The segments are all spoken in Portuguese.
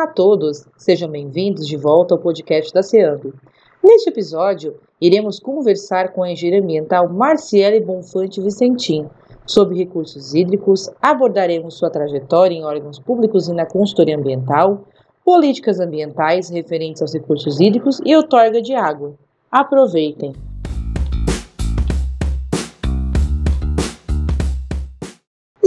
Olá a todos, sejam bem-vindos de volta ao podcast da SEAMB. Neste episódio, iremos conversar com a engenheira ambiental Marciele Bonfante Vicentim sobre recursos hídricos, abordaremos sua trajetória em órgãos públicos e na consultoria ambiental, políticas ambientais referentes aos recursos hídricos e outorga de água. Aproveitem!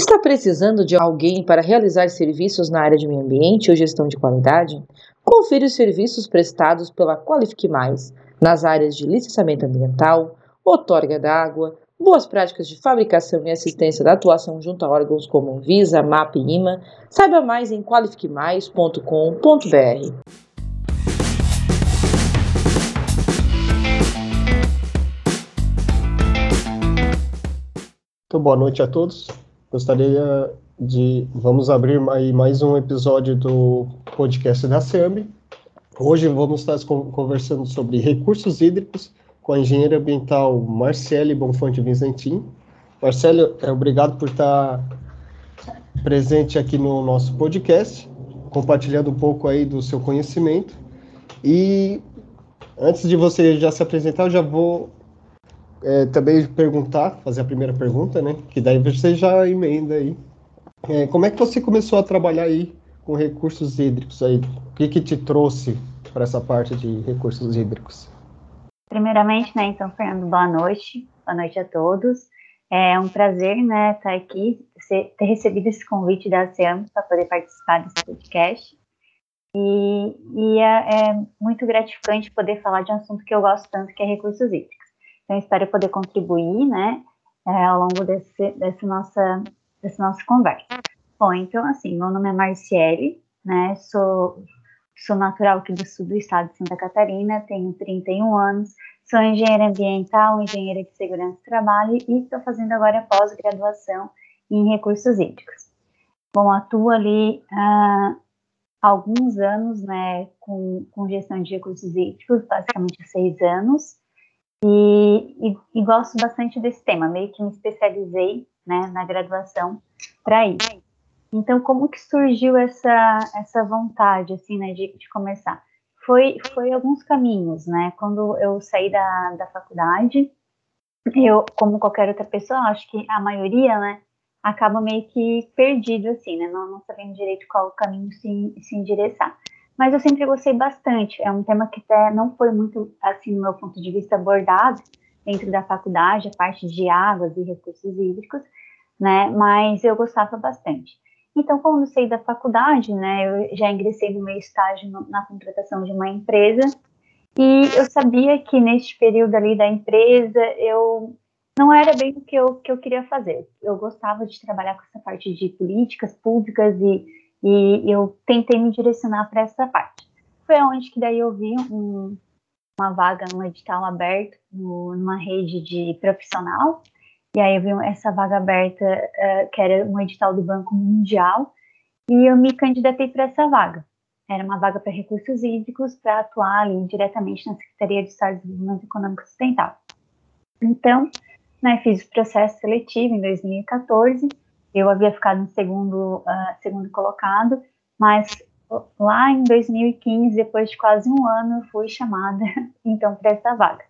Está precisando de alguém para realizar serviços na área de meio ambiente ou gestão de qualidade? Confira os serviços prestados pela Qualifique Mais nas áreas de licenciamento ambiental, outorga d'água, boas práticas de fabricação e assistência da atuação junto a órgãos como Visa, MAP e IMA. Saiba mais em qualifiquemais.com.br. Então, boa noite a todos. Gostaria de. Vamos abrir mais um episódio do podcast da SEAMB. Hoje vamos estar conversando sobre recursos hídricos com a engenheira ambiental Marcele Bonfante Vicentim. Marcele, é, obrigado por estar presente aqui no nosso podcast, compartilhando um pouco aí do seu conhecimento. E antes de você já se apresentar, eu já vou é, também perguntar, fazer a primeira pergunta, né? Que daí você já emenda aí. É, como é que você começou a trabalhar aí com recursos hídricos aí? O que que te trouxe para essa parte de recursos hídricos? Primeiramente, né, então, Fernando, boa noite. Boa noite a todos. É um prazer, né, estar aqui, ter recebido esse convite da ASEAM para poder participar desse podcast. E, e é, é, muito gratificante poder falar de um assunto que eu gosto tanto, que é recursos hídricos. Então, espero poder contribuir, né, é, ao longo desse, dessa, nossa, conversa. Bom, então, assim, meu nome é Marciele, né, sou, sou natural aqui do sul do estado de Santa Catarina, tenho 31 anos, sou engenheira ambiental, engenheira de segurança do trabalho e estou fazendo agora pós-graduação em recursos hídricos. Bom, atuo ali há alguns anos, né, com, com gestão de recursos hídricos, basicamente seis anos, e, e, e, gosto bastante desse tema, meio que me especializei né, na graduação para isso. Então, como que surgiu essa, essa vontade, assim, né, de, de começar? Foi, foi alguns caminhos, né? Quando eu saí da, da faculdade, eu, como qualquer outra pessoa, acho que a maioria, né, acaba meio que perdido, assim, né? Não, não sabendo direito qual caminho se, se endereçar mas eu sempre gostei bastante. É um tema que até não foi muito, assim, no meu ponto de vista, abordado dentro da faculdade, a parte de águas e recursos hídricos, né? Mas eu gostava bastante. Então, quando saí da faculdade, né, eu já ingressei no meu estágio na contratação de uma empresa e eu sabia que neste período ali da empresa eu não era bem o que eu, que eu queria fazer. Eu gostava de trabalhar com essa parte de políticas públicas e e eu tentei me direcionar para essa parte. Foi onde que daí eu vi um, uma vaga no edital aberto no, numa rede de profissional. E aí eu vi essa vaga aberta, uh, que era um edital do Banco Mundial, e eu me candidatei para essa vaga. Era uma vaga para recursos hídricos para atuar ali diretamente na Secretaria de Estado de Desenvolvimento Econômico Sustentável. Então, né, fiz o processo seletivo em 2014 eu havia ficado em segundo, uh, segundo colocado, mas lá em 2015, depois de quase um ano, fui chamada então para essa vaga.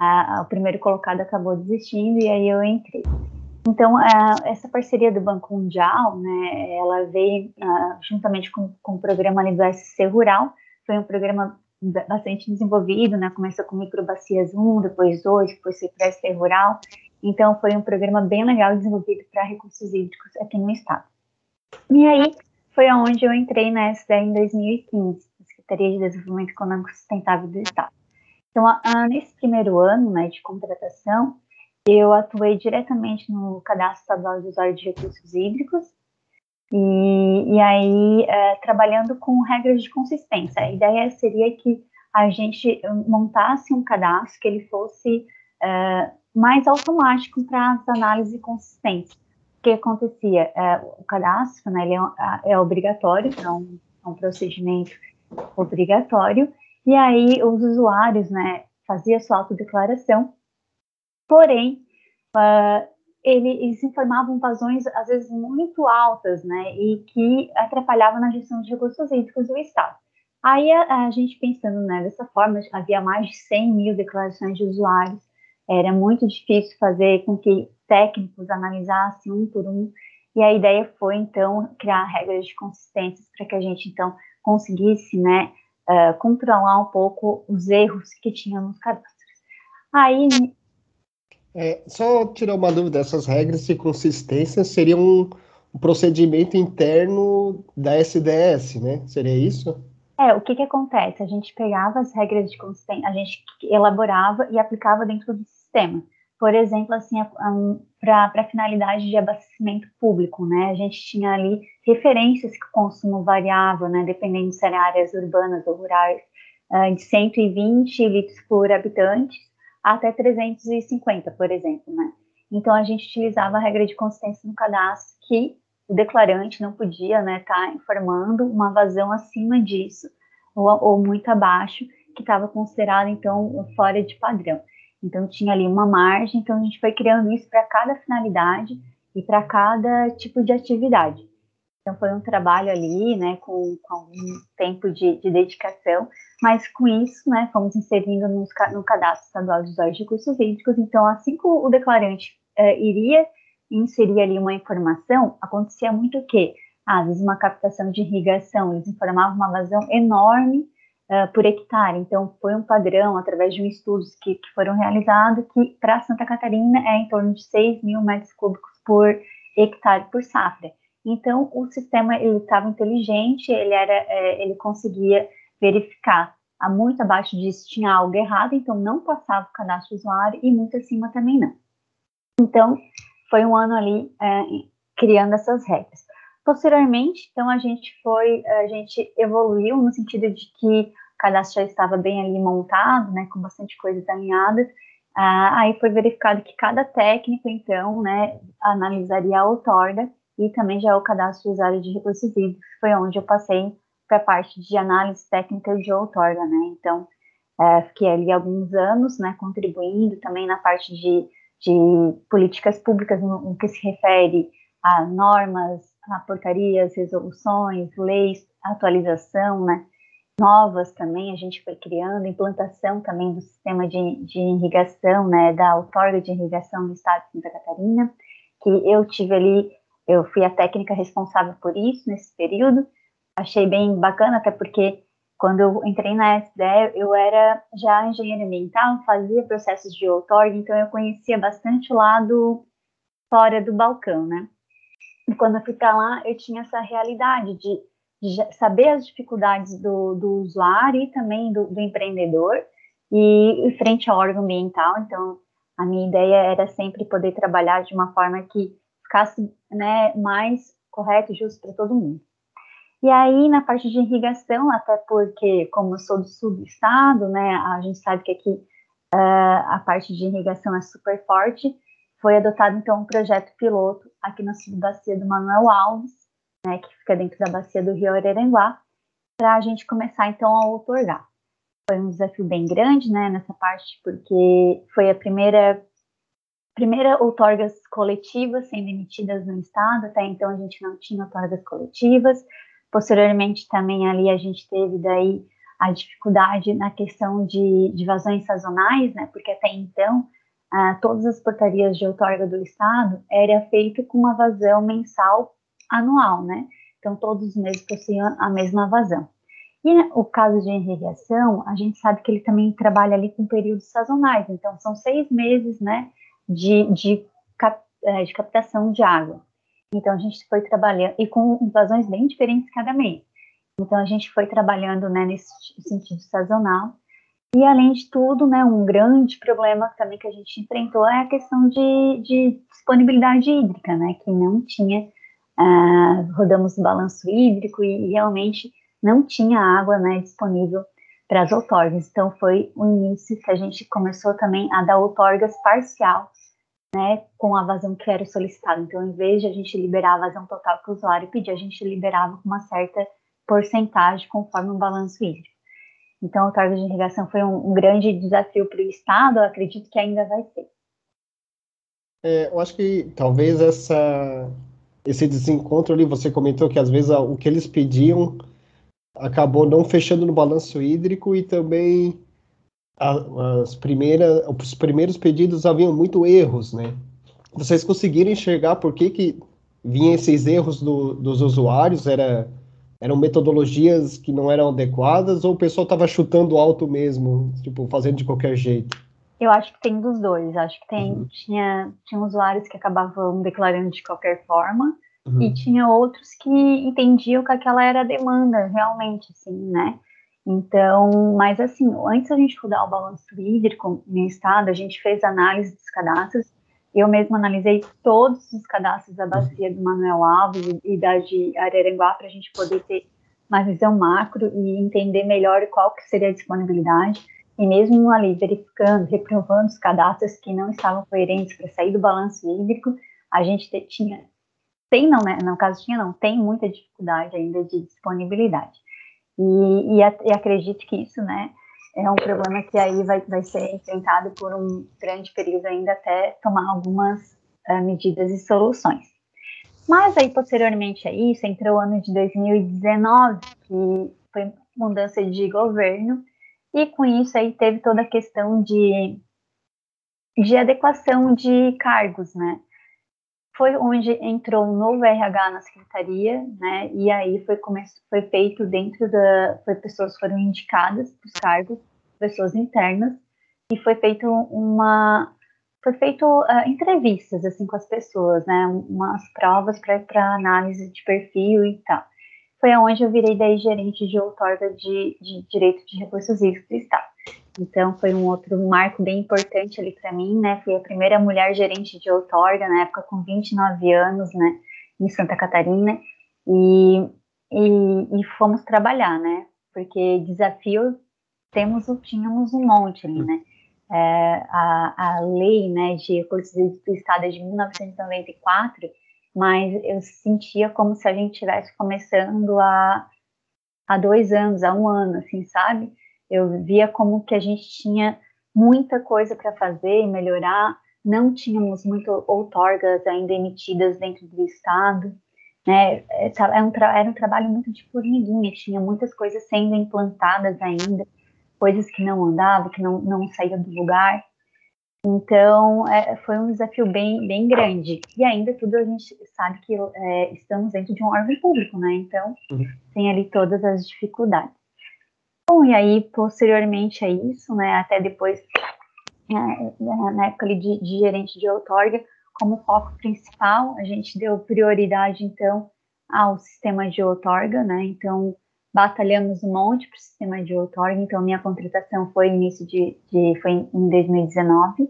Uh, o primeiro colocado acabou desistindo e aí eu entrei. Então, uh, essa parceria do Banco Mundial, né, ela veio uh, juntamente com, com o programa SC Rural, foi um programa bastante desenvolvido, né, começou com microbacias 1, depois 2, depois foi para Rural, então, foi um programa bem legal desenvolvido para recursos hídricos aqui no estado. E aí, foi aonde eu entrei na SDE em 2015, Secretaria de Desenvolvimento Econômico Sustentável do Estado. Então, a, a, nesse primeiro ano né, de contratação, eu atuei diretamente no Cadastro Estadual de Usuário de Recursos Hídricos, e, e aí, é, trabalhando com regras de consistência. A ideia seria que a gente montasse um cadastro que ele fosse é, mais automático para as análises consistentes. O que acontecia? É, o cadastro né, ele é, é obrigatório, um, é um procedimento obrigatório, e aí os usuários né, faziam sua autodeclaração, porém, uh, ele, eles informavam vazões, às vezes, muito altas, né, e que atrapalhavam na gestão de recursos hídricos do Estado. Aí, a, a gente pensando né, dessa forma, havia mais de 100 mil declarações de usuários, era muito difícil fazer com que técnicos analisassem um por um, e a ideia foi, então, criar regras de consistência para que a gente, então, conseguisse, né, uh, controlar um pouco os erros que tinha nos cadastros. Aí, é, só tirar uma dúvida, essas regras de consistência seriam um, um procedimento interno da SDS, né? Seria isso? É, o que que acontece? A gente pegava as regras de consistência, a gente elaborava e aplicava dentro do sistema. Por exemplo, assim, para finalidade de abastecimento público, né? A gente tinha ali referências que o consumo variava, né? Dependendo se eram áreas urbanas ou rurais, uh, de 120 litros por habitante até 350, por exemplo, né? Então, a gente utilizava a regra de consistência no cadastro que o declarante não podia estar né, tá informando uma vazão acima disso ou, ou muito abaixo, que estava considerado, então, fora de padrão. Então, tinha ali uma margem, então a gente foi criando isso para cada finalidade e para cada tipo de atividade. Então, foi um trabalho ali, né, com, com algum tempo de, de, dedicação, mas com isso, né, fomos inserindo no, no cadastro estadual de usuários de recursos hídricos. Então, assim que o declarante eh, iria inserir ali uma informação, acontecia muito o quê? Ah, às vezes uma captação de irrigação, eles informavam uma vazão enorme uh, por hectare. Então, foi um padrão, através de um estudos que, que foram realizados, que para Santa Catarina é em torno de 6 mil metros cúbicos por hectare por safra. Então, o sistema ele estava inteligente, ele era, é, ele conseguia verificar a muito abaixo disso tinha algo errado, então não passava o cadastro usuário e muito acima também não. Então, foi um ano ali é, criando essas regras. Posteriormente, então a gente foi, a gente evoluiu no sentido de que o cadastro já estava bem ali montado, né, com bastante coisas alinhadas. Ah, aí foi verificado que cada técnico, então, né, analisaria a outorga e também já o cadastro de usuário de recursos hídricos, foi onde eu passei para a parte de análise técnica de outorga, né, então, é, fiquei ali alguns anos, né, contribuindo também na parte de, de políticas públicas no, no que se refere a normas, a portarias, resoluções, leis, atualização, né, novas também, a gente foi criando, implantação também do sistema de, de irrigação, né, da outorga de irrigação do estado de Santa Catarina, que eu tive ali eu fui a técnica responsável por isso nesse período. Achei bem bacana, até porque quando eu entrei na SDE, eu era já engenheira ambiental, fazia processos de outorga, então eu conhecia bastante o lado fora do balcão, né? E quando eu fui lá, eu tinha essa realidade de, de saber as dificuldades do, do, usuário e também do, do empreendedor, e, e frente ao órgão ambiental, então a minha ideia era sempre poder trabalhar de uma forma que ficasse né, mais correto e justo para todo mundo. E aí, na parte de irrigação, até porque, como eu sou do sul do estado, né, a gente sabe que aqui uh, a parte de irrigação é super forte, foi adotado, então, um projeto piloto aqui na subbacia do Manuel Alves, né, que fica dentro da bacia do Rio Araranguá, para a gente começar, então, a outorgar. Foi um desafio bem grande, né, nessa parte, porque foi a primeira primeira outorgas coletivas sendo emitidas no estado, até então a gente não tinha outorgas coletivas. Posteriormente também ali a gente teve daí a dificuldade na questão de, de vazões sazonais, né? Porque até então ah, todas as portarias de outorga do estado era feito com uma vazão mensal anual, né? Então todos os meses possuíam a mesma vazão. E o caso de irrigação, a gente sabe que ele também trabalha ali com períodos sazonais, então são seis meses, né? de, de, cap, é, de captação de água. Então, a gente foi trabalhando, e com invasões bem diferentes cada mês. Então, a gente foi trabalhando né, nesse sentido sazonal. E, além de tudo, né, um grande problema também que a gente enfrentou é a questão de, de disponibilidade hídrica, né, que não tinha, uh, rodamos o balanço hídrico e, e, realmente não tinha água né, disponível para as outorgas. Então, foi o início que a gente começou também a dar outorgas parcial, né, com a vazão que era solicitada. Então, em vez de a gente liberar a vazão total para o usuário pedir, a gente liberava com uma certa porcentagem conforme o balanço hídrico. Então, a outorga de irrigação foi um, um grande desafio para o Estado, eu acredito que ainda vai ser. É, eu acho que talvez essa, esse desencontro ali, você comentou que às vezes o que eles pediam acabou não fechando no balanço hídrico e também as primeiras, os primeiros pedidos haviam muito erros, né? Vocês conseguiram enxergar por que, que vinham esses erros do, dos usuários? Era, eram metodologias que não eram adequadas ou o pessoal estava chutando alto mesmo, tipo, fazendo de qualquer jeito? Eu acho que tem dos dois. Acho que tem, uhum. tinha, tinha usuários que acabavam declarando de qualquer forma uhum. e tinha outros que entendiam que aquela era a demanda, realmente, assim, né? Então, mas assim, antes a gente rodar o balanço hídrico no estado, a gente fez análise dos cadastros. Eu mesma analisei todos os cadastros da bacia do Manuel Alves e da de Araranguá para a gente poder ter uma visão macro e entender melhor qual que seria a disponibilidade. E mesmo ali verificando, reprovando os cadastros que não estavam coerentes para sair do balanço hídrico, a gente tinha, tem não, né? No caso tinha não, tem muita dificuldade ainda de disponibilidade. E, e, e acredito que isso, né, é um problema que aí vai, vai ser enfrentado por um grande período ainda até tomar algumas uh, medidas e soluções. Mas aí, posteriormente a isso, entrou o ano de 2019, que foi mudança de governo, e com isso aí teve toda a questão de, de adequação de cargos, né? Foi onde entrou um novo RH na secretaria, né? E aí foi foi feito dentro da, foi pessoas foram indicadas para os cargos, pessoas internas, e foi feito uma, foi feito uh, entrevistas assim com as pessoas, né? Umas provas para análise de perfil e tal. Foi aonde eu virei daí gerente de outorga de, de direito de recursos hídricos do estado. Então foi um outro marco bem importante ali para mim, né? Fui a primeira mulher gerente de outorga na época com 29 anos, né, em Santa Catarina, e, e, e fomos trabalhar, né? Porque desafio temos tínhamos um monte ali, né? É, a, a lei, né, de recursos do Estado é de 1994, mas eu sentia como se a gente estivesse começando há, há dois anos, há um ano, assim, sabe? Eu via como que a gente tinha muita coisa para fazer e melhorar, não tínhamos muito outorgas ainda emitidas dentro do Estado, né? Era um, era um trabalho muito de formiguinha, tinha muitas coisas sendo implantadas ainda, coisas que não andavam, que não, não saíam do lugar. Então, é, foi um desafio bem, bem grande. E ainda tudo a gente sabe que é, estamos dentro de um órgão público, né? Então, uhum. tem ali todas as dificuldades. Bom, e aí, posteriormente a isso, né, até depois, é, na época de, de gerente de outorga, como foco principal, a gente deu prioridade, então, ao sistema de outorga, né, então, batalhamos um monte para o sistema de outorga, então, minha contratação foi início de, de foi em 2019,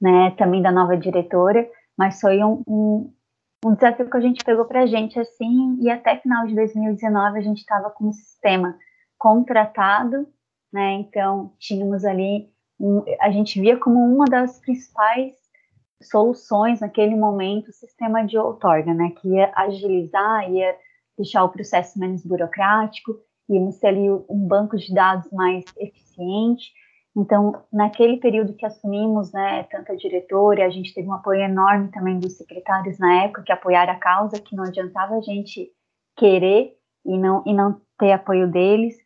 né, também da nova diretora, mas foi um, um, um desafio que a gente pegou para a gente, assim, e até final de 2019 a gente estava com um sistema contratado, né? Então tínhamos ali, um, a gente via como uma das principais soluções naquele momento o sistema de outorga, né? Que ia agilizar, ia deixar o processo menos burocrático, íamos ter ali um banco de dados mais eficiente. Então, naquele período que assumimos, né, tanto a diretora, a gente teve um apoio enorme também dos secretários na época que apoiaram a causa, que não adiantava a gente querer e não, e não ter apoio deles.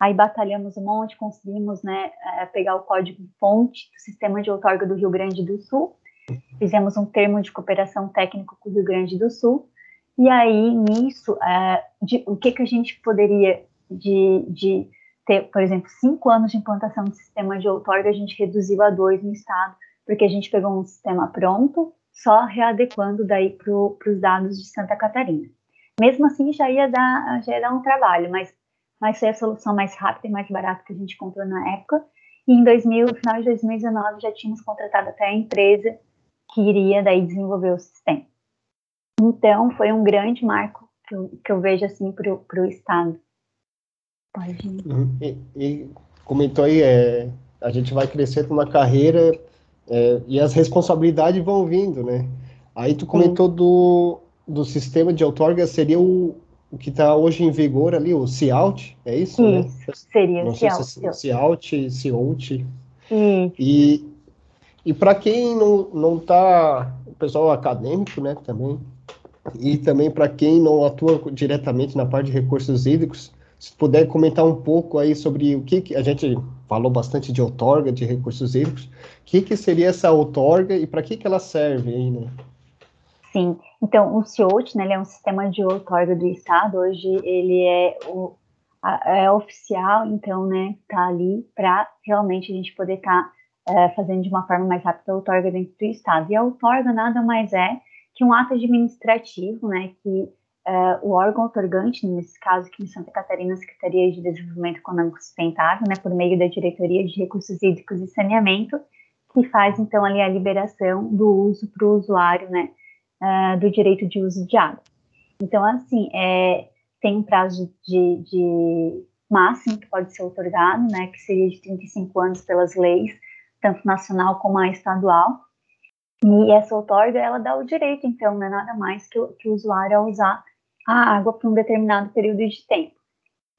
Aí batalhamos um monte, conseguimos né, é, pegar o código-fonte do sistema de outorga do Rio Grande do Sul, fizemos um termo de cooperação técnico com o Rio Grande do Sul, e aí nisso, é, de, o que, que a gente poderia de, de ter, por exemplo, cinco anos de implantação do sistema de outorga, a gente reduziu a dois no estado, porque a gente pegou um sistema pronto, só readequando daí para os dados de Santa Catarina. Mesmo assim, já ia dar, já ia dar um trabalho, mas mas foi a solução mais rápida e mais barata que a gente comprou na época. E em 2000, no final de 2019, já tínhamos contratado até a empresa que iria daí desenvolver o sistema. Então, foi um grande marco que eu, que eu vejo assim para o Estado. Pode ir. Uhum. E, e comentou aí, é, a gente vai crescendo na carreira é, e as responsabilidades vão vindo, né? Aí tu comentou do, do sistema de outorga, seria o, o que está hoje em vigor ali, o CIAUT, é isso? Isso, né? seria Não CIAUT. Se é CIAUT, CIOUT. E, e para quem não está pessoal acadêmico, né, também, e também para quem não atua diretamente na parte de recursos hídricos, se puder comentar um pouco aí sobre o que, que a gente falou bastante de outorga de recursos hídricos, o que, que seria essa outorga e para que, que ela serve aí, né? Sim, então o CIOT, né, ele é um sistema de outorga do Estado, hoje ele é, o, a, é oficial, então, né, tá ali para realmente a gente poder estar tá, é, fazendo de uma forma mais rápida a outorga dentro do Estado. E a outorga nada mais é que um ato administrativo, né, que Uh, o órgão otorgante, nesse caso aqui em Santa Catarina, a Secretaria de Desenvolvimento Econômico Sustentável, né, por meio da Diretoria de Recursos Hídricos e Saneamento, que faz então ali a liberação do uso para o usuário, né, uh, do direito de uso de água. Então, assim, é, tem um prazo de, de máximo que pode ser otorgado, né, que seria de 35 anos pelas leis, tanto nacional como a estadual, e essa outorga, ela dá o direito, então, não é nada mais que, que o usuário a usar a água por um determinado período de tempo.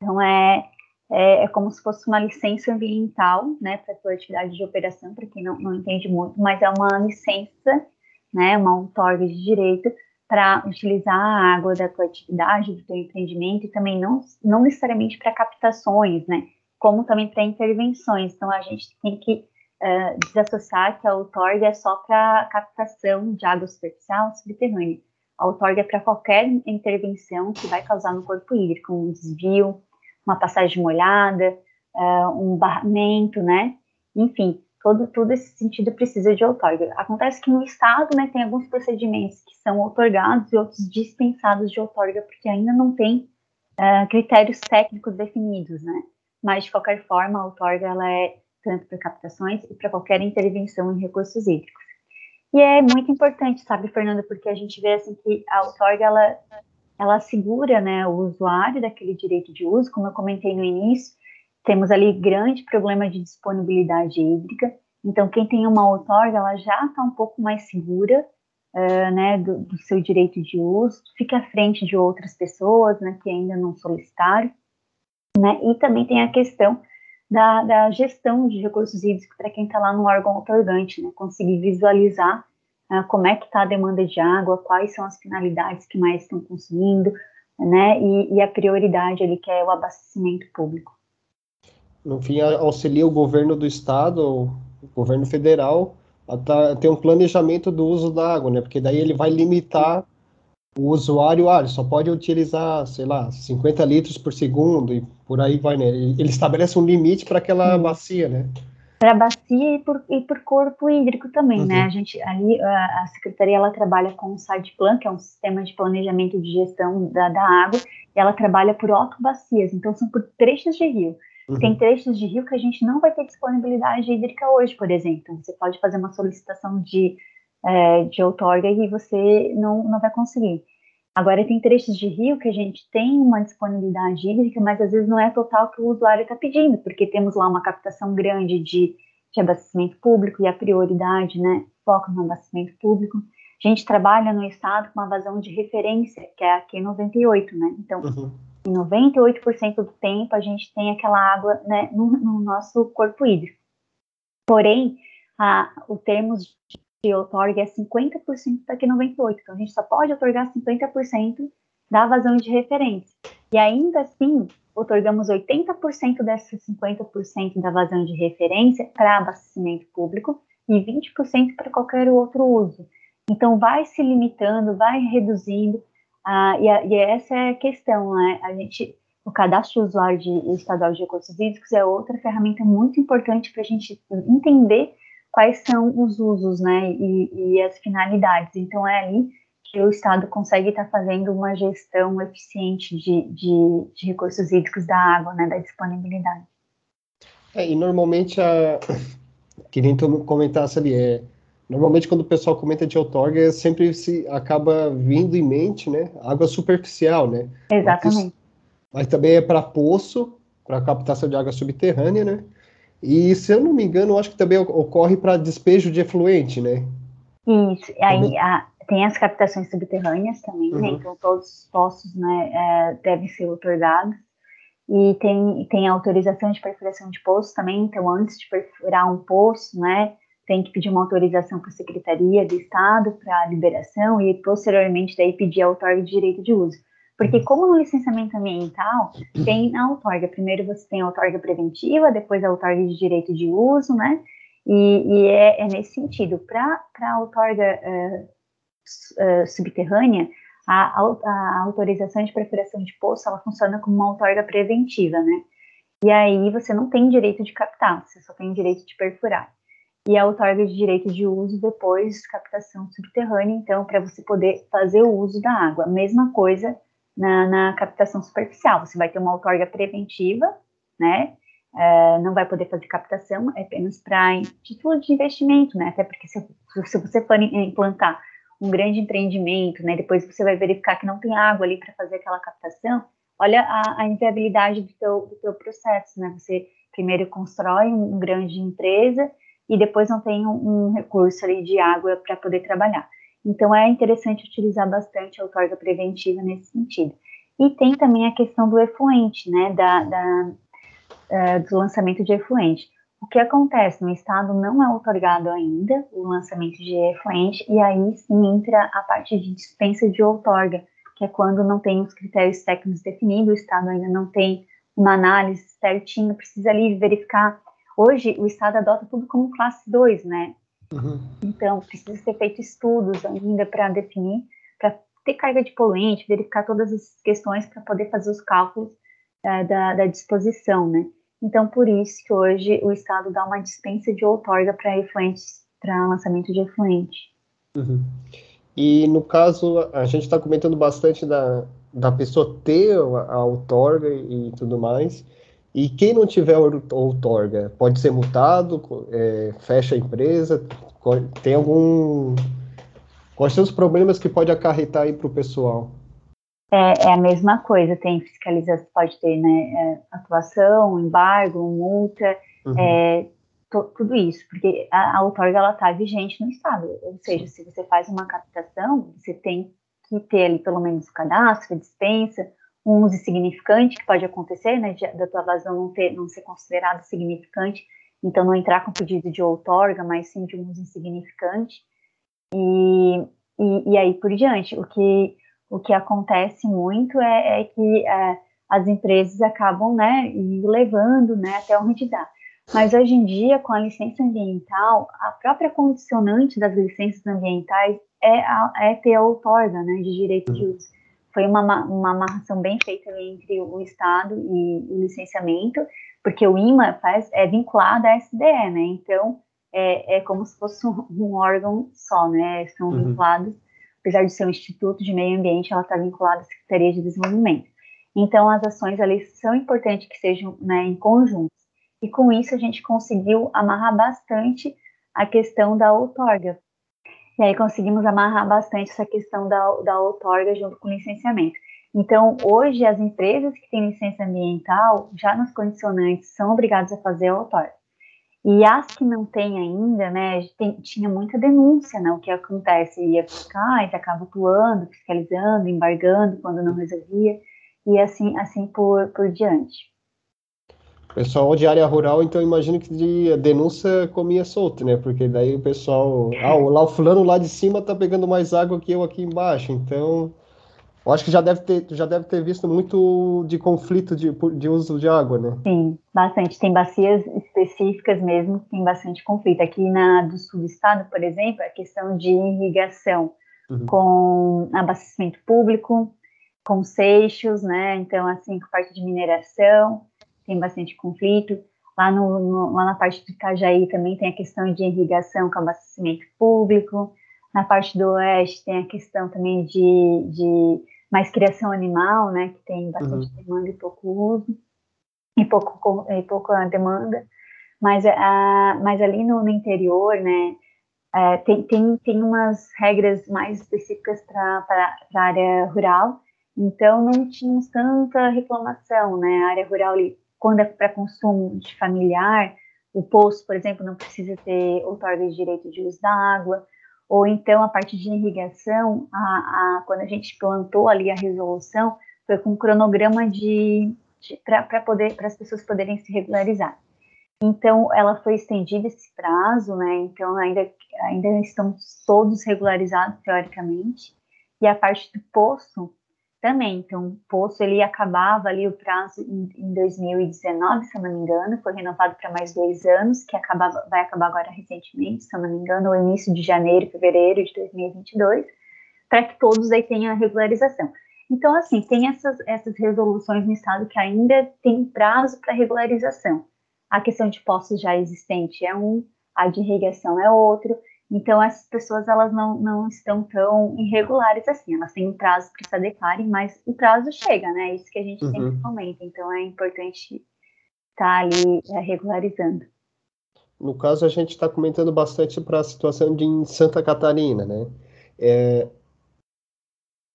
Então, é, é, é como se fosse uma licença ambiental, né, para a sua atividade de operação, para quem não, não entende muito, mas é uma licença, né, uma outorga de direito para utilizar a água da tua atividade, do teu empreendimento, e também não, não necessariamente para captações, né, como também para intervenções. Então, a gente tem que uh, desassociar que a outorga é só para captação de água superficial subterrânea a outorga é para qualquer intervenção que vai causar no corpo hídrico, um desvio, uma passagem molhada, uh, um barramento, né? Enfim, todo, esse sentido precisa de outorga. Acontece que no Estado, né, tem alguns procedimentos que são outorgados e outros dispensados de outorga, porque ainda não tem uh, critérios técnicos definidos, né? Mas, de qualquer forma, a outorga, ela é tanto para captações e para qualquer intervenção em recursos hídricos. E é muito importante, sabe, Fernanda, porque a gente vê assim que a outorga ela, ela assegura, né, o usuário daquele direito de uso, como eu comentei no início, temos ali grande problema de disponibilidade hídrica. Então, quem tem uma outorga, ela já está um pouco mais segura, uh, né, do, do, seu direito de uso, fica à frente de outras pessoas, né, que ainda não solicitaram, né, e também tem a questão da, da gestão de recursos hídricos para quem está lá no órgão otorgante, né? Conseguir visualizar uh, como é que está a demanda de água, quais são as finalidades que mais estão consumindo, né? E, e a prioridade ali que é o abastecimento público. No fim, auxilia o governo do estado, o governo federal, a ter um planejamento do uso da água, né? Porque daí ele vai limitar o usuário, ah, ele só pode utilizar, sei lá, 50 litros por segundo e por aí vai, né? Ele estabelece um limite para aquela bacia, né? Para a bacia e por, e por corpo hídrico também, né? uhum. né? A gente, ali, a, a, secretaria, ela trabalha com o site plan, que é um sistema de planejamento de gestão da, da água, e ela trabalha por autobacias, então são por trechos de rio. Uhum. Tem trechos de rio que a gente não vai ter disponibilidade hídrica hoje, por exemplo. Você pode fazer uma solicitação de é, de outorga e você não, não vai conseguir. Agora, tem trechos de rio que a gente tem uma disponibilidade hídrica, mas às vezes não é total que o usuário está pedindo, porque temos lá uma captação grande de, de abastecimento público e a prioridade, né, foca no abastecimento público. A gente trabalha no estado com uma vazão de referência, que é aqui 98, né? Então, uhum. Em 98% do tempo a gente tem aquela água né, no, no nosso corpo hídrico. Porém, a, o termos de outorga é 50% daqui 98%. Então, a gente só pode otorgar 50% da vazão de referência. E ainda assim, otorgamos 80% dessas 50% da vazão de referência para abastecimento público e 20% para qualquer outro uso. Então, vai se limitando, vai reduzindo, uh, e, a, e, essa é a questão, né? A gente, o cadastro de usuário de, estadual de recursos hídricos é outra ferramenta muito importante para a gente entender quais são os usos, né, e, e as finalidades. Então, é ali que o Estado consegue estar tá fazendo uma gestão eficiente de, de, de, recursos hídricos da água, né, da disponibilidade. É, e normalmente, a... que nem tu comentasse ali, é, normalmente quando o pessoal comenta de outorga, sempre se acaba vindo em mente, né, água superficial, né? Exatamente. Mas, também é para poço, para captação de água subterrânea, né? E, se eu não me engano, acho que também ocorre para despejo de efluente, né? Isso, aí a, tem as captações subterrâneas também, né? uhum. né? Então, todos os poços né, é, devem ser otorgados. E tem, tem autorização de perfuração de poço também, então, antes de perfurar um poço, né? Tem que pedir uma autorização para a Secretaria do Estado para liberação e posteriormente daí pedir a outorga de direito de uso. Porque como no licenciamento ambiental tem a outorga, primeiro você tem a outorga preventiva, depois a outorga de direito de uso, né? E, e é, é, nesse sentido, para a outorga uh, uh, subterrânea, a, a, a, autorização de perfuração de poço, ela funciona como uma outorga preventiva, né? E aí você não tem direito de captar, você só tem direito de perfurar. E a outorga de direito de uso depois captação subterrânea, então, para você poder fazer o uso da água. Mesma coisa na, na captação superficial, você vai ter uma outorga preventiva, né? Uh, não vai poder fazer captação, é apenas para título de investimento, né? Até porque se, se, você for implantar um grande empreendimento, né? Depois você vai verificar que não tem água ali para fazer aquela captação. Olha a, a inviabilidade do teu, do teu processo, né? Você primeiro constrói uma um grande empresa e depois não tem um, um recurso ali de água para poder trabalhar. Então é interessante utilizar bastante a outorga preventiva nesse sentido. E tem também a questão do efluente, né? Da, da uh, do lançamento de efluente. O que acontece? No estado não é otorgado ainda o lançamento de efluente, e aí sim entra a parte de dispensa de outorga, que é quando não tem os critérios técnicos definidos, o estado ainda não tem uma análise certinha, precisa ali verificar. Hoje, o estado adota tudo como classe 2, né? Uhum. Então, precisa ser feito estudos ainda para definir, para ter carga de poluente, verificar todas essas questões para poder fazer os cálculos uh, da, da disposição, né? Então, por isso que hoje o Estado dá uma dispensa de outorga para efluentes, para lançamento de efluente. Uhum. E no caso, a gente está comentando bastante da, da pessoa ter a outorga e tudo mais. E quem não tiver outorga pode ser multado, é, fecha a empresa, tem algum. Quais são os problemas que pode acarretar aí para o pessoal? é, é, a mesma coisa, tem fiscalização, pode ter né, é, atuação, embargo, multa, uhum. é, to, tudo isso, porque a, a outorga está vigente no Estado, ou seja, se você faz uma captação, você tem que ter ali pelo menos o cadastro, a dispensa, um uso significante que pode acontecer, né, de, da tua vazão não, ter, não ser considerado significante, então não entrar com pedido de outorga, mas sim de um uso insignificante, e, e, e aí por diante, o que o que acontece muito é, é que é, as empresas acabam, né, levando, né, até onde dá. Mas hoje em dia, com a licença ambiental, a própria condicionante das licenças ambientais é, a, é ter a outorga, né, de direito de uso. Foi uma, uma amarração bem feita entre o Estado e o licenciamento, porque o IMA faz, é vinculado à SDE, né, então é, é como se fosse um, um órgão só, né, são uhum. vinculados apesar de ser um instituto de meio ambiente, ela está vinculada à Secretaria de Desenvolvimento. Então, as ações ali são importantes que sejam né, em conjunto. E com isso, a gente conseguiu amarrar bastante a questão da outorga. E aí, conseguimos amarrar bastante essa questão da, da outorga junto com o licenciamento. Então, hoje, as empresas que têm licença ambiental, já nos condicionantes, são obrigadas a fazer a outorga. E as que não têm ainda, né, tem, tinha muita denúncia, né, o que acontece, ia fiscais, acaba atuando, fiscalizando, embargando quando não resolvia, e assim, assim por, por diante. Pessoal de área rural, então imagino que de, a denúncia comia solto, né, porque daí o pessoal, ah, lá o fulano lá de cima tá pegando mais água que eu aqui embaixo, então... Eu acho que já deve ter, já deve ter visto muito de conflito de, de uso de água, né? Sim, bastante. Tem bacias específicas mesmo que tem bastante conflito. Aqui na do sul do estado, por exemplo, a questão de irrigação uhum. com abastecimento público, com seixos, né? Então, assim, com parte de mineração, tem bastante conflito. Lá, no, no, lá na parte de Itajaí também tem a questão de irrigação com abastecimento público. Na parte do oeste tem a questão também de, de mais criação animal, né, que tem bastante uhum. demanda e pouco uso, e pouco, e pouca demanda, mas, a, mas ali no, no interior, né, é, tem, tem, tem umas regras mais específicas para a área rural, então não tínhamos tanta reclamação, né, a área rural ali, quando é para consumo de familiar, o poço, por exemplo, não precisa ter outorga de direito de uso da água, ou então a parte de irrigação, a, a, quando a gente plantou ali a resolução, foi com um cronograma de, de para poder para as pessoas poderem se regularizar. Então, ela foi estendida esse prazo, né? Então, ainda, ainda estão todos regularizados teoricamente. E a parte do poço também. Então, o poço ele acabava ali o prazo em, em 2019, se eu não me engano, foi renovado para mais dois anos, que acabava, vai acabar agora recentemente, se eu não me engano, no início de janeiro, fevereiro de 2022, para que todos aí tenham a regularização. Então, assim, tem essas, essas resoluções no estado que ainda tem prazo para regularização. A questão de postos já existente é um, a de irrigação é outro. Então, essas pessoas elas não, não estão tão irregulares assim. Elas têm um prazo para se adequarem, mas o prazo chega, né? É isso que a gente uhum. sempre comenta. Então, é importante estar tá ali é, regularizando. No caso, a gente está comentando bastante para a situação de em Santa Catarina, né? É,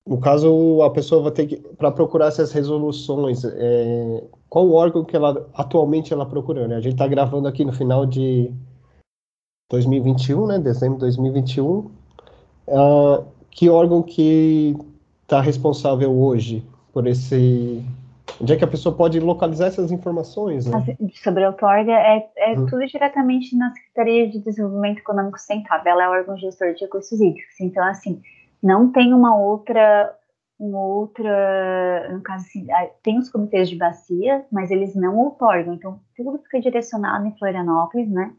no caso, a pessoa vai ter que, para procurar essas resoluções, é, qual o órgão que ela atualmente ela procurando? Né? A gente está gravando aqui no final de 2021, né? Dezembro de 2021. Uh, ah, que órgão que está responsável hoje por esse Onde é que a pessoa pode localizar essas informações? Né? Sobre a outorga, é, é uhum. tudo diretamente na Secretaria de Desenvolvimento Econômico Sustentável. Ela é o órgão gestor de recursos hídricos. Então, assim, não tem uma outra, uma outra, no caso assim, tem os comitês de bacia, mas eles não outorgam, então tudo fica direcionado em Florianópolis, né,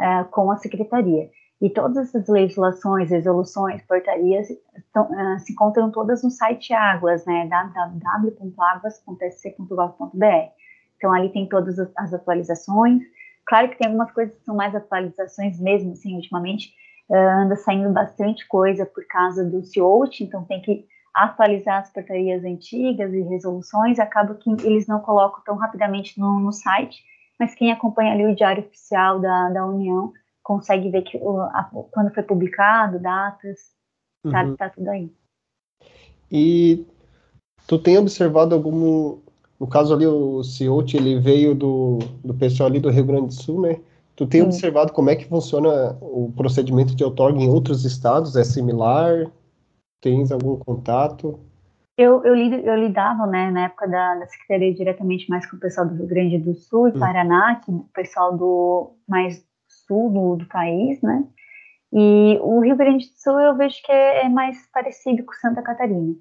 uh, com a secretaria. E todas essas legislações, resoluções, portarias estão, uh, se encontram todas no site Águas, né, www.aguas.sc.gov.br. Então ali tem todas as, as atualizações. Claro que tem algumas coisas que são mais atualizações mesmo, assim, ultimamente, uh, anda saindo bastante coisa por causa do CIOT, então tem que atualizar as portarias antigas e resoluções, acaba que eles não colocam tão rapidamente no, no site, mas quem acompanha ali o diário oficial da, da União consegue ver que uh, a, quando foi publicado, datas, uhum. tá tudo aí. E tu tem observado algum, no caso ali o CIOT, ele veio do, do pessoal ali do Rio Grande do Sul, né? Tu tem Sim. observado como é que funciona o procedimento de outorga em outros estados? É similar? Tens algum contato? Eu, eu, eu lidava, né, na época da, da, Secretaria, diretamente mais com o pessoal do Rio Grande do Sul e hum. Paraná, que o pessoal do mais sul do, do, país, né? E o Rio Grande do Sul eu vejo que é, é mais parecido com Santa Catarina.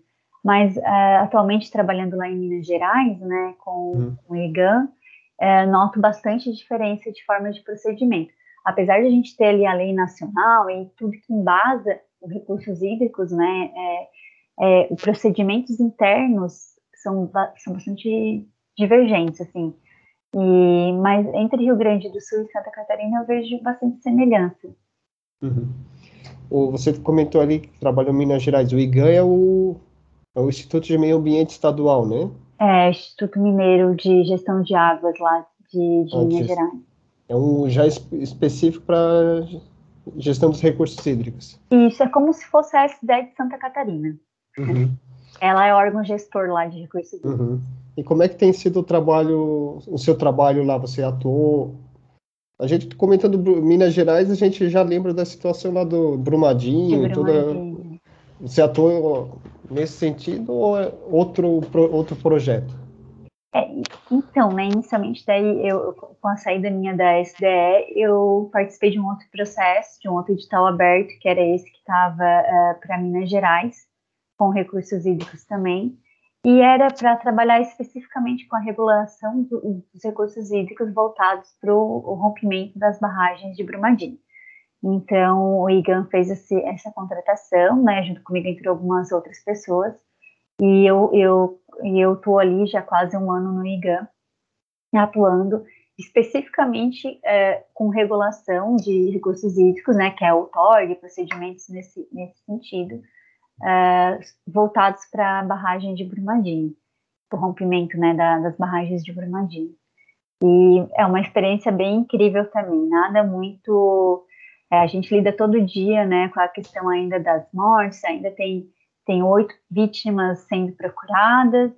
Mas uh, atualmente trabalhando lá em Minas Gerais, né, com, hum. com o IGAN, é, noto bastante diferença de forma de procedimento. Apesar de a gente ter ali a lei nacional e tudo que embasa os recursos hídricos, né, é, é, os procedimentos internos são, são bastante divergentes, assim. E, mas entre Rio Grande do Sul e Santa Catarina eu vejo bastante semelhança. Uhum. Você comentou ali que trabalhou em Minas Gerais. O IGAN é o, é o Instituto de Meio Ambiente Estadual, né? É, Instituto Mineiro de Gestão de Águas lá de, de Minas Gerais. É um já específico para gestão dos recursos hídricos. Isso, é como se fosse a SDE de Santa Catarina. Uhum. Ela é órgão gestor lá de recursos. Uhum. E como é que tem sido o trabalho, o seu trabalho lá? Você atuou a gente comentando Minas Gerais, a gente já lembra da situação lá do Brumadinho, Brumadinho. Toda... Você atuou nesse sentido ou é outro, outro projeto? É, então, né, inicialmente daí eu, com a saída minha da SDE, eu participei de um outro processo, de um outro edital aberto, que era esse que estava uh, é, para Minas Gerais, com recursos hídricos também, e era para trabalhar especificamente com a regulação do, dos recursos hídricos voltados para o rompimento das barragens de Brumadinho. Então, o IGAN fez esse, essa contratação, né, junto comigo, entre algumas outras pessoas, e eu, eu, eu tô ali já quase um ano no IGAN, atuando especificamente é, com regulação de recursos hídricos, né, que é o TORG, procedimentos nesse, nesse sentido, voltados para a barragem de Brumadinho, o rompimento, né, da, das barragens de Brumadinho. E é uma experiência bem incrível também, nada muito é, a gente lida todo dia, né, com a questão ainda das mortes, ainda tem tem oito vítimas sendo procuradas,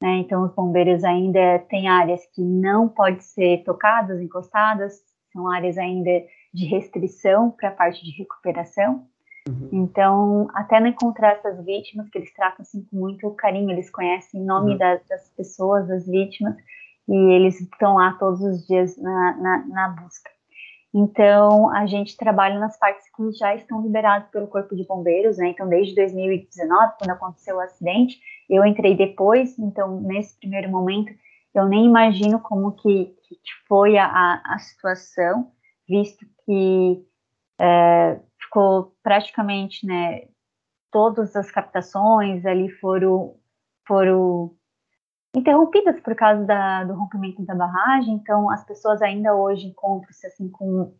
né, então os bombeiros ainda têm áreas que não podem ser tocadas, encostadas, são áreas ainda de restrição para a parte de recuperação. Uhum. Então, até não encontrar essas vítimas, que eles tratam assim, com muito carinho, eles conhecem o nome uhum. das, das pessoas, das vítimas, e eles estão lá todos os dias na, na, na busca. Então, a gente trabalha nas partes que já estão liberadas pelo Corpo de Bombeiros, né? Então, desde 2019, quando aconteceu o acidente, eu entrei depois, então, nesse primeiro momento, eu nem imagino como que, que foi a, a, situação, visto que é, ficou praticamente, né, todas as captações ali foram, foram interrompidas por causa da, do rompimento da barragem, então as pessoas ainda hoje encontram-se assim com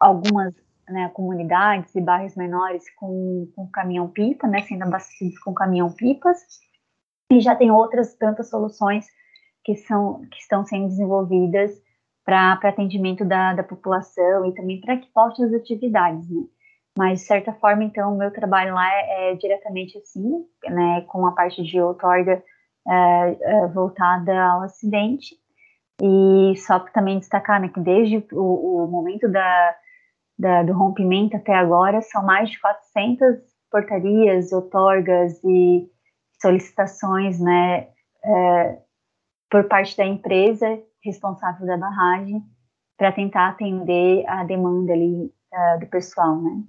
algumas né, comunidades e bairros menores com, com caminhão-pipa, né, sendo abastecidos com caminhão-pipas, e já tem outras tantas soluções que, são, que estão sendo desenvolvidas para atendimento da, da população e também para que volte as atividades, né. Mas, de certa forma, então, o meu trabalho lá é, é diretamente assim, né, com a parte de outorga é, é, voltada ao acidente. E só para também destacar né, que desde o, o momento da, da, do rompimento até agora são mais de 400 portarias, outorgas e solicitações né, é, por parte da empresa responsável da barragem para tentar atender a demanda ali uh, do pessoal, né?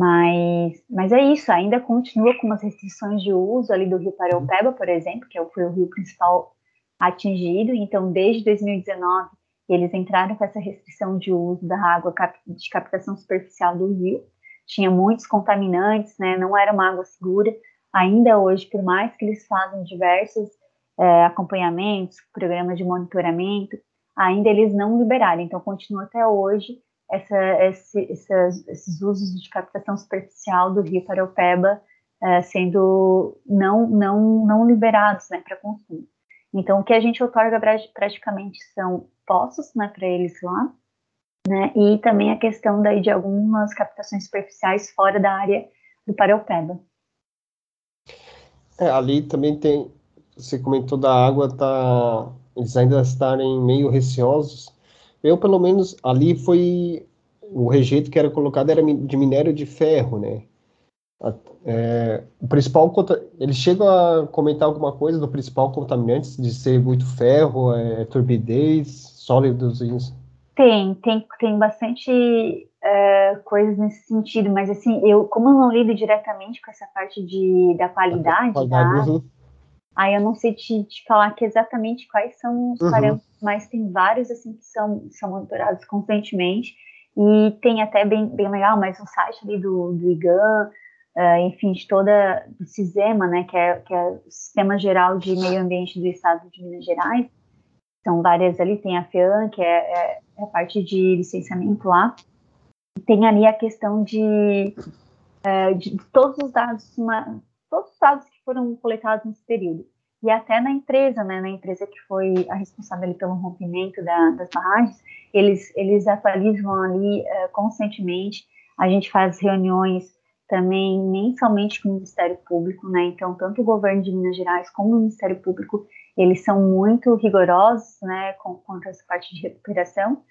Mas, mas é isso, ainda continua com umas restrições de uso ali do Rio Paraupeba, por exemplo, que é foi o rio principal atingido. Então, desde 2019, eles entraram com essa restrição de uso da água de captação superficial do rio. Tinha muitos contaminantes, né? Não era uma água segura. Ainda hoje, por mais que eles façam diversos é, acompanhamentos, programas de monitoramento, ainda eles não liberaram. Então, continua até hoje essa, esse, essas, esses usos de captação superficial do rio Paraupeba é, sendo não, não, não liberados né, para consumo. Então, o que a gente otorga praticamente são poços né, para eles lá, né, e também a questão daí de algumas captações superficiais fora da área do Paraupeba. É, ali também tem, você comentou da água, tá, eles ainda estarem meio receosos eu, pelo menos, ali foi. O rejeito que era colocado era de minério de ferro, né? É, o principal. Eles chegam a comentar alguma coisa do principal contaminante, de ser muito ferro, é, turbidez, sólidos. Tem, tem, tem bastante é, coisas nesse sentido, mas assim, eu, como eu não lido diretamente com essa parte de, da qualidade, qualidade da, uhum. Aí eu não sei te, te falar que exatamente quais são os uhum. parâmetros, mas tem vários assim que são, são monitorados constantemente. E tem até bem, bem legal, mas um site ali do, do IGAN, uh, enfim, de toda do CISEMA, né, que é, que é o Sistema Geral de Meio Ambiente do Estado de Minas Gerais. São várias ali, tem a FEAM, que é, é, é a parte de licenciamento lá. Tem ali a questão de, uh, de todos os dados, uma, todos os dados que foram coletados nesse período. E até na empresa, né, na empresa que foi a responsável pelo rompimento da, das barragens, eles, eles atualizam ali uh, constantemente. A gente faz reuniões também mensalmente com o Ministério Público, né? Então, tanto o governo de Minas Gerais como o Ministério Público, eles são muito rigorosos, né, com, quanto a essa parte de recuperação.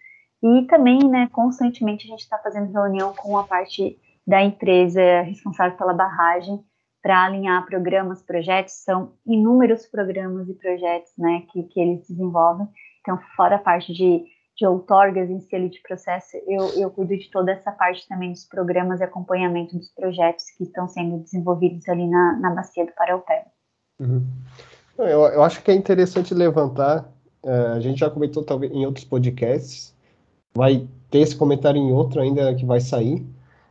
E também, né, constantemente a gente está fazendo reunião com a parte da empresa responsável pela barragem para alinhar programas, projetos, são inúmeros programas e projetos né, que, que eles desenvolvem. Então, fora a parte de, de outorgas em si de processo, eu, eu cuido de toda essa parte também dos programas e acompanhamento dos projetos que estão sendo desenvolvidos ali na, na bacia do Paraupé. Uhum. Eu, eu acho que é interessante levantar, uh, a gente já comentou talvez em outros podcasts, vai ter esse comentário em outro ainda que vai sair,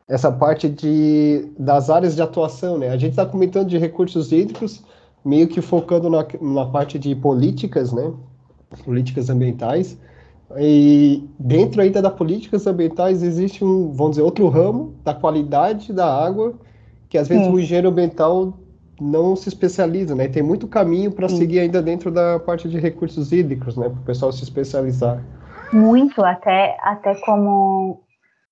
essa parte de, das áreas de atuação, né? A gente está comentando de recursos hídricos, meio que focando na, na parte de políticas, né? Políticas ambientais. E dentro ainda das políticas ambientais existe um, vamos dizer, outro ramo da qualidade da água, que às vezes Sim. o engenheiro ambiental não se especializa, né? Tem muito caminho para seguir ainda dentro da parte de recursos hídricos, né? Para o pessoal se especializar. Muito, até, até como,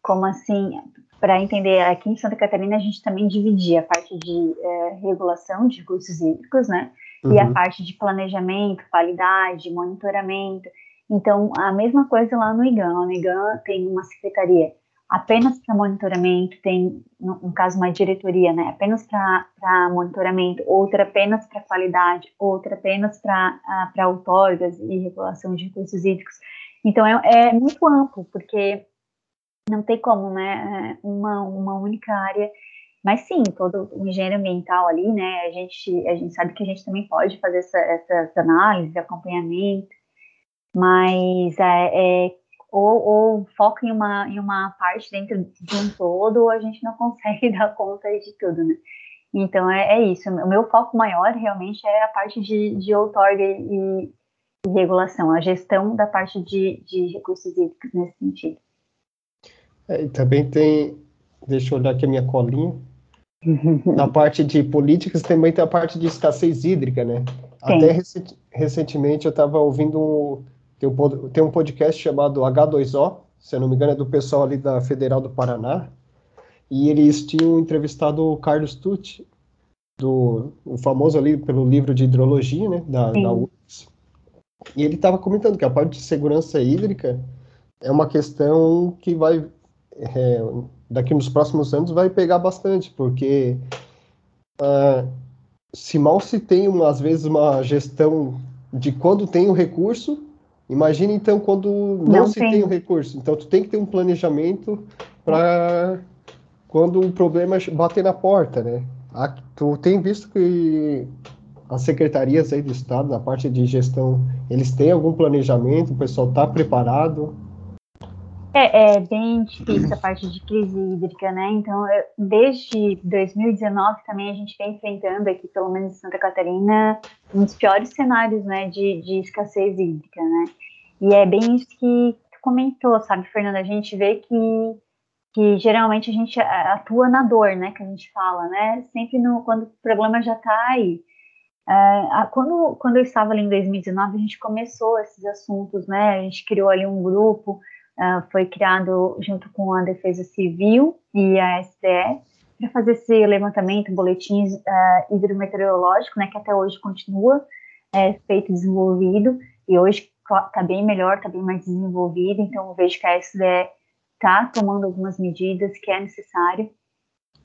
como assim, para entender, aqui em Santa Catarina a gente também dividia a parte de é, regulação de recursos hídricos, né? Uhum. E a uhum. parte de planejamento, qualidade, monitoramento. Então, a mesma coisa lá no IGAN. No IGAN tem uma secretaria apenas para monitoramento, tem, no, caso, uma diretoria, né, apenas para monitoramento, outra apenas para qualidade, outra apenas para outorgas e regulação de recursos hídricos. Então, é, é, muito amplo, porque não tem como, né, é, uma, uma única área, mas sim, todo o engenheiro ambiental ali, né, a gente, a gente sabe que a gente também pode fazer essa, essas análises, acompanhamento, mas é, é ou, ou foca em uma, em uma parte dentro de um todo, ou a gente não consegue dar conta de tudo, né? Então, é, é isso. O meu foco maior, realmente, é a parte de, de outorga e, e regulação, a gestão da parte de, de recursos hídricos nesse sentido. É, e também tem, deixa eu olhar aqui a minha colinha, na parte de políticas também tem a parte de escassez hídrica, né? Tem. Até recentemente eu estava ouvindo um tem um, tem um podcast chamado H2O, se eu não me engano, é do pessoal ali da Federal do Paraná. E eles tinham entrevistado o Carlos Tucci, do, o famoso ali pelo livro de hidrologia, né, da, da UFS. E ele estava comentando que a parte de segurança hídrica é uma questão que vai, é, daqui nos próximos anos, vai pegar bastante, porque uh, se mal se tem, uma, às vezes, uma gestão de quando tem o recurso Imagina então quando não, não se tem. tem o recurso. Então tu tem que ter um planejamento para quando o problema bater na porta, né? Tu tem visto que as secretarias aí do estado, na parte de gestão, eles têm algum planejamento? O pessoal está preparado? É, é, bem difícil a parte de crise hídrica, né? Então, desde 2019 também a gente vem enfrentando aqui, pelo menos em Santa Catarina, um dos piores cenários, né, de, de escassez hídrica, né? E é bem isso que tu comentou, sabe, Fernanda? A gente vê que, que geralmente a gente atua na dor, né, que a gente fala, né? Sempre no, quando o problema já está aí. Uh, quando, quando eu estava ali em 2019, a gente começou esses assuntos, né? A gente criou ali um grupo uh, foi criado junto com a Defesa Civil e a SDE para fazer esse levantamento, boletins uh, hidrometeorológico, né, que até hoje continua é, feito desenvolvido, e hoje está bem melhor, está bem mais desenvolvido, então vejo que a SDE está tomando algumas medidas que é necessário.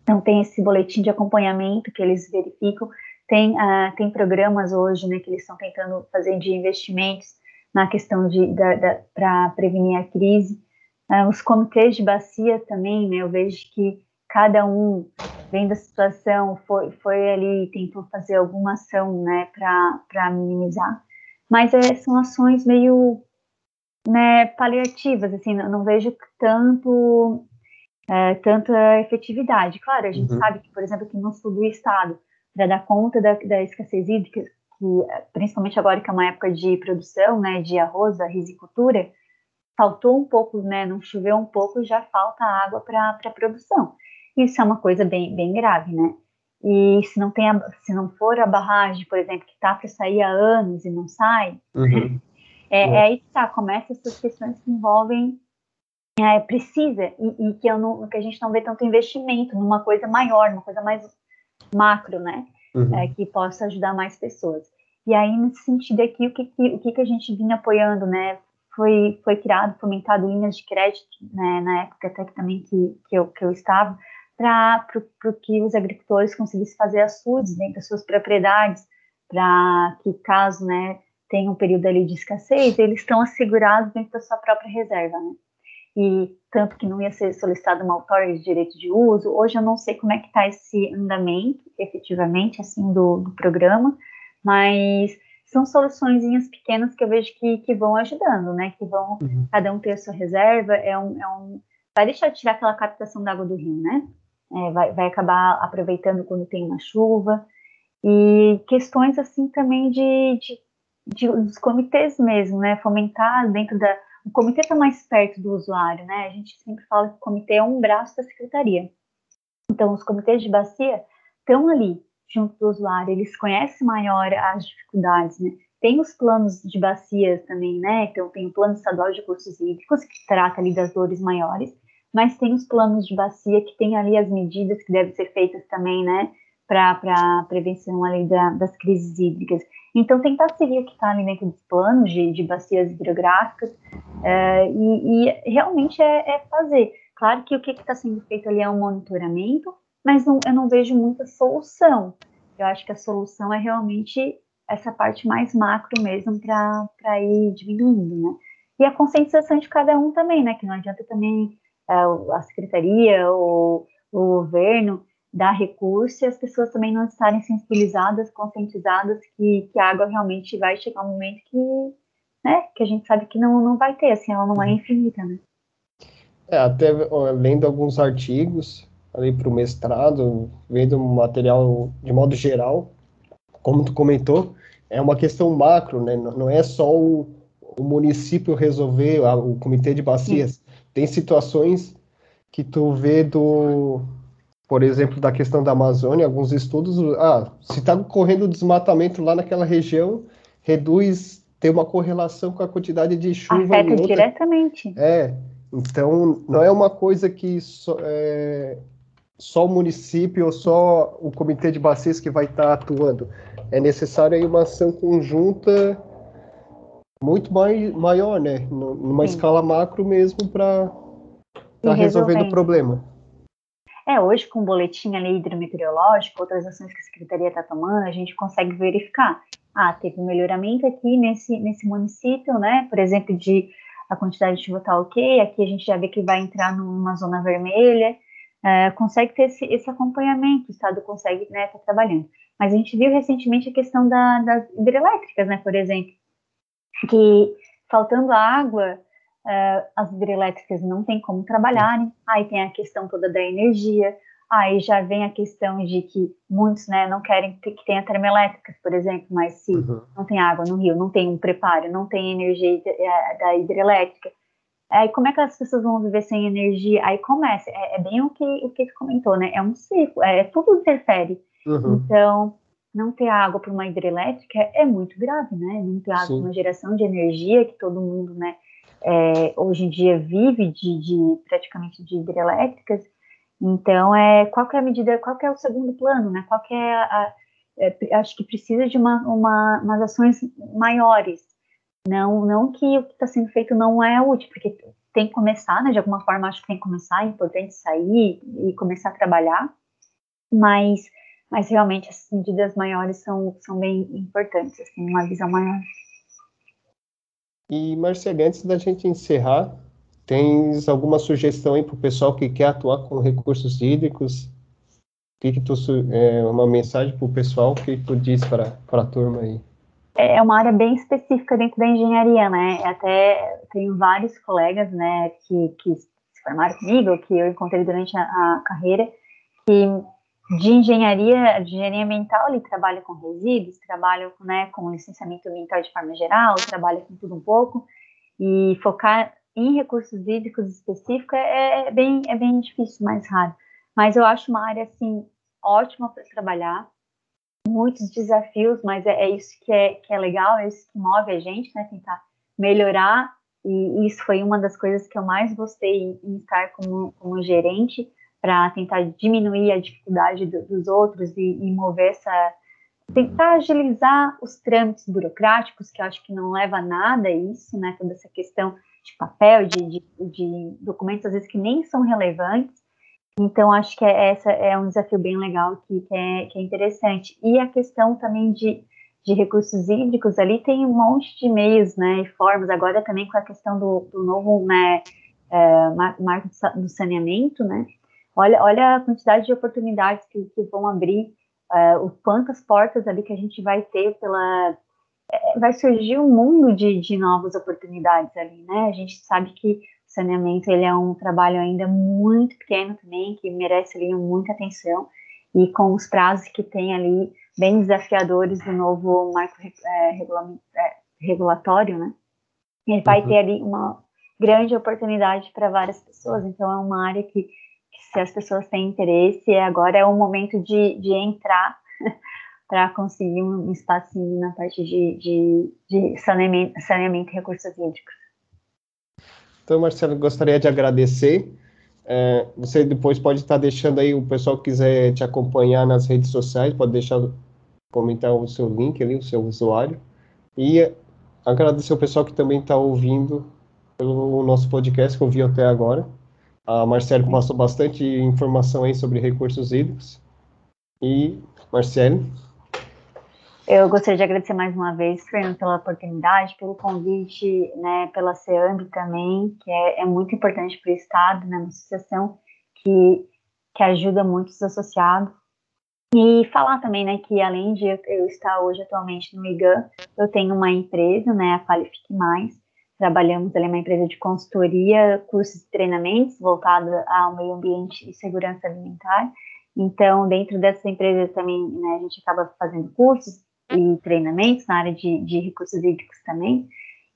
Então tem esse boletim de acompanhamento que eles verificam, tem, uh, tem programas hoje né, que eles estão tentando fazer de investimentos na questão de para prevenir a crise. Uh, os comitês de bacia também, né, eu vejo que cada um vendo a situação foi, foi ali tentou fazer alguma ação, né, para minimizar. Mas é, são ações meio né, paliativas, assim, não, não vejo tanto é, tanta efetividade. Claro, a gente uhum. sabe que, por exemplo, aqui no sul do estado, para dar conta da, da escassez hídrica, que principalmente agora que é uma época de produção, né, de arroz, da risicultura, faltou um pouco, né, não choveu um pouco, já falta água para a produção. Isso é uma coisa bem, bem grave, né? E se não tem, a, se não for a barragem, por exemplo, que está para sair há anos e não sai, uhum. é, é. é aí que tá, começa essas questões que envolvem é, precisa e, e, que, eu não, que a gente não vê tanto investimento numa coisa maior, uma coisa mais macro, né? uhum. é, que possa ajudar mais pessoas. E aí, nesse sentido aqui, o que, que, o que, que a gente vinha apoiando, né? Foi, foi criado, fomentado linhas de crédito, né, na época até que também que, que, eu, que eu estava, para que os agricultores conseguissem fazer açudes dentro das suas propriedades, para que caso, né, tenha um período ali de escassez, eles estão assegurados dentro da sua própria reserva, né? e tanto que não ia ser solicitado uma outorga de direito de uso. Hoje eu não sei como é que está esse andamento, efetivamente, assim, do, do programa, mas são soluções pequenas que eu vejo que, que vão ajudando, né? Que vão uhum. cada um ter a sua reserva, é um, é um vai deixar de tirar aquela captação da água do rio, né? É, vai, vai acabar aproveitando quando tem uma chuva e questões assim também de, de, de dos comitês mesmo, né? Fomentar dentro da o comitê está mais perto do usuário, né? A gente sempre fala que o comitê é um braço da secretaria. Então, os comitês de bacia estão ali, junto do usuário, eles conhecem maior as dificuldades, né? Tem os planos de bacias também, né? Então, tem o plano estadual de recursos hídricos, que trata ali das dores maiores, mas tem os planos de bacia que tem ali as medidas que devem ser feitas também, né? Para prevenção ali da, das crises hídricas. Então, tentar seguir o que está ali dentro dos planos de, de bacias hidrográficas é, e, e, realmente é, é, fazer. claro que o que está sendo feito ali é um monitoramento, mas não, eu não vejo muita solução. Eu acho que a solução é realmente essa parte mais macro mesmo para ir diminuindo, né? E a conscientização de cada um também, né? Que não adianta também uh, a secretaria ou o governo dar recurso e as pessoas também não estarem sensibilizadas, conscientizadas que, que a água realmente vai chegar um momento que, né, que a gente sabe que não, não vai ter, assim, ela não é uhum. infinita, né? É, até lendo alguns artigos ali para o mestrado, vendo material de modo geral, como tu comentou, é uma questão macro, né? Não é só o, o município resolver, o comitê de bacias. Sim. Tem situações que tu vê do, por exemplo, da questão da Amazônia, alguns estudos, ah, se está ocorrendo desmatamento lá naquela região, reduz, tem uma correlação com a quantidade de chuva. Afeta outra... diretamente. É, então não é uma coisa que só, é, só o município ou só o comitê de bacias que vai estar tá atuando. É necessário aí uma ação conjunta muito mai, maior, né? Numa Sim. escala macro mesmo para estar tá resolvendo o problema. É, hoje com o boletim ali hidrometeorológico, outras ações que a Secretaria está tomando, a gente consegue verificar. Ah, teve um melhoramento aqui nesse, nesse município, né? Por exemplo, de a quantidade de chuva está ok, aqui a gente já vê que vai entrar numa zona vermelha, é, consegue ter esse, esse, acompanhamento, o Estado consegue estar né, tá trabalhando. Mas a gente viu recentemente a questão da, das hidrelétricas, né, por exemplo, que faltando água, uh, as hidrelétricas não tem como trabalharem, aí tem a questão toda da energia, aí já vem a questão de que muitos né, não querem que tenha termoelétricas, por exemplo, mas se uhum. não tem água no rio, não tem um preparo, não tem energia eh, da hidrelétrica, aí como é que as pessoas vão viver sem energia? Aí começa, é, é bem o que o que comentou, né? É um ciclo, é tudo interfere. Uhum. Então, não ter água para uma hidrelétrica é, muito grave, né? Não ter água para uma geração de energia que todo mundo, né, é, hoje em dia vive de, de, praticamente de hidrelétricas. Então, é, qual é a medida, qual é o segundo plano, né? Qual é a, é, acho que precisa de uma, uma, umas ações maiores. Não, não que o que está sendo feito não é útil, porque tem que começar, né? De alguma forma, acho que tem que começar, é importante sair e começar a trabalhar, mas mas realmente as medidas maiores são, são bem importantes, assim, uma visão maior. E, Marcelo, antes da gente encerrar, tens alguma sugestão aí para o pessoal que quer atuar com recursos hídricos? O que, que tu, é, uma mensagem para o pessoal, o que tu diz para a turma aí? É uma área bem específica dentro da engenharia, né? Até tenho vários colegas, né, que, que se formaram comigo, que eu encontrei durante a, a carreira, que de engenharia, de engenharia ambiental, ele trabalha com resíduos, trabalha né, com licenciamento ambiental de forma geral, trabalha com tudo um pouco, e focar em recursos hídricos específicos é, é, bem, é bem difícil, mais raro. Mas eu acho uma área, assim, ótima para trabalhar, muitos desafios, mas é, é, isso que é, que é legal, é isso que move a gente, né, tentar melhorar, e isso foi uma das coisas que eu mais gostei em, estar como, como gerente, para tentar diminuir a dificuldade do, dos outros e, e, mover essa. tentar agilizar os trâmites burocráticos, que eu acho que não leva a nada isso, né? Toda essa questão de papel, de, de, de documentos, às vezes que nem são relevantes. Então, acho que é, essa é um desafio bem legal que, que, é, que é interessante. E a questão também de, de recursos hídricos, ali tem um monte de meios né, e formas, agora também com a questão do, do novo né, é, marco do saneamento, né, Olha, olha a quantidade de oportunidades que, que vão abrir, uh, o quantas portas ali que a gente vai ter pela. É, vai surgir um mundo de, de novas oportunidades ali, né? A gente sabe que saneamento ele é um trabalho ainda muito pequeno também, que merece ali muita atenção, e com os prazos que tem ali, bem desafiadores do novo marco é, é, regulatório, né? Ele vai uhum. ter ali uma grande oportunidade para várias pessoas, então é uma área que se as pessoas têm interesse, agora é o momento de, de entrar para conseguir um espacinho na parte de, de, de saneamento, saneamento e recursos hídricos. Então, Marcelo, gostaria de agradecer. É, você depois pode estar deixando aí, o pessoal que quiser te acompanhar nas redes sociais, pode deixar, comentar o seu link ali, o seu usuário. E agradecer o pessoal que também está ouvindo pelo nosso podcast, que ouviu até agora. A Marcele passou bastante informação aí sobre recursos hídricos. E, Marcele? Eu gostaria de agradecer mais uma vez, Fernando, pela oportunidade, pelo convite, né, pela CEAMB também, que é, é muito importante para o Estado, né, uma associação que, que ajuda muitos associados. E falar também, né, que além de eu estar hoje atualmente no IGAN, eu tenho uma empresa, né, a Qualifique Mais, trabalhamos ali uma empresa de consultoria, cursos e treinamentos voltados ao meio ambiente e segurança alimentar. Então, dentro dessas empresas também, né, a gente acaba fazendo cursos e treinamentos na área de, de recursos hídricos também.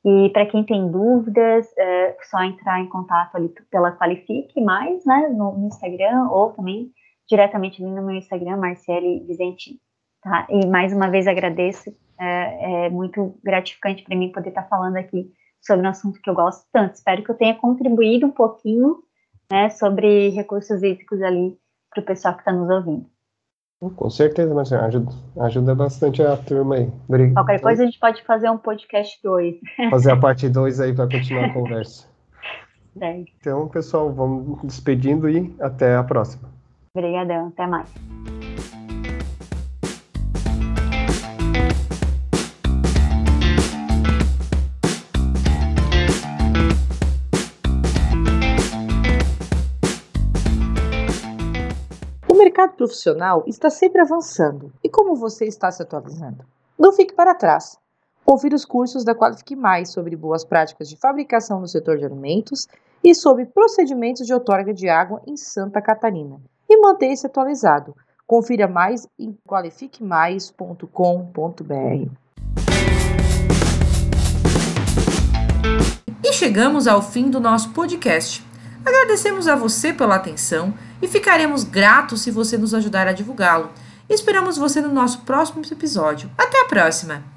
E para quem tem dúvidas, é só entrar em contato ali pela Qualifique Mais, né, no, no Instagram, ou também diretamente ali no meu Instagram, Marcele Vicente. Tá? E mais uma vez agradeço, é, é muito gratificante para mim poder estar tá falando aqui sobre um assunto que eu gosto tanto. Espero que eu tenha contribuído um pouquinho né, sobre recursos hídricos ali para o pessoal que está nos ouvindo. Com certeza, Marcelo, ajuda, ajuda bastante a turma aí. Obrigado. Qualquer coisa a gente pode fazer um podcast 2. Fazer a parte 2 aí para continuar a conversa. Então, pessoal, vamos despedindo e até a próxima. Obrigadão, até mais. Profissional está sempre avançando. E como você está se atualizando? Não fique para trás. Confira os cursos da Qualifique Mais sobre boas práticas de fabricação no setor de alimentos e sobre procedimentos de outorga de água em Santa Catarina e mantenha-se atualizado. Confira mais em qualifiquemais.com.br. E chegamos ao fim do nosso podcast. Agradecemos a você pela atenção e ficaremos gratos se você nos ajudar a divulgá-lo. Esperamos você no nosso próximo episódio. Até a próxima!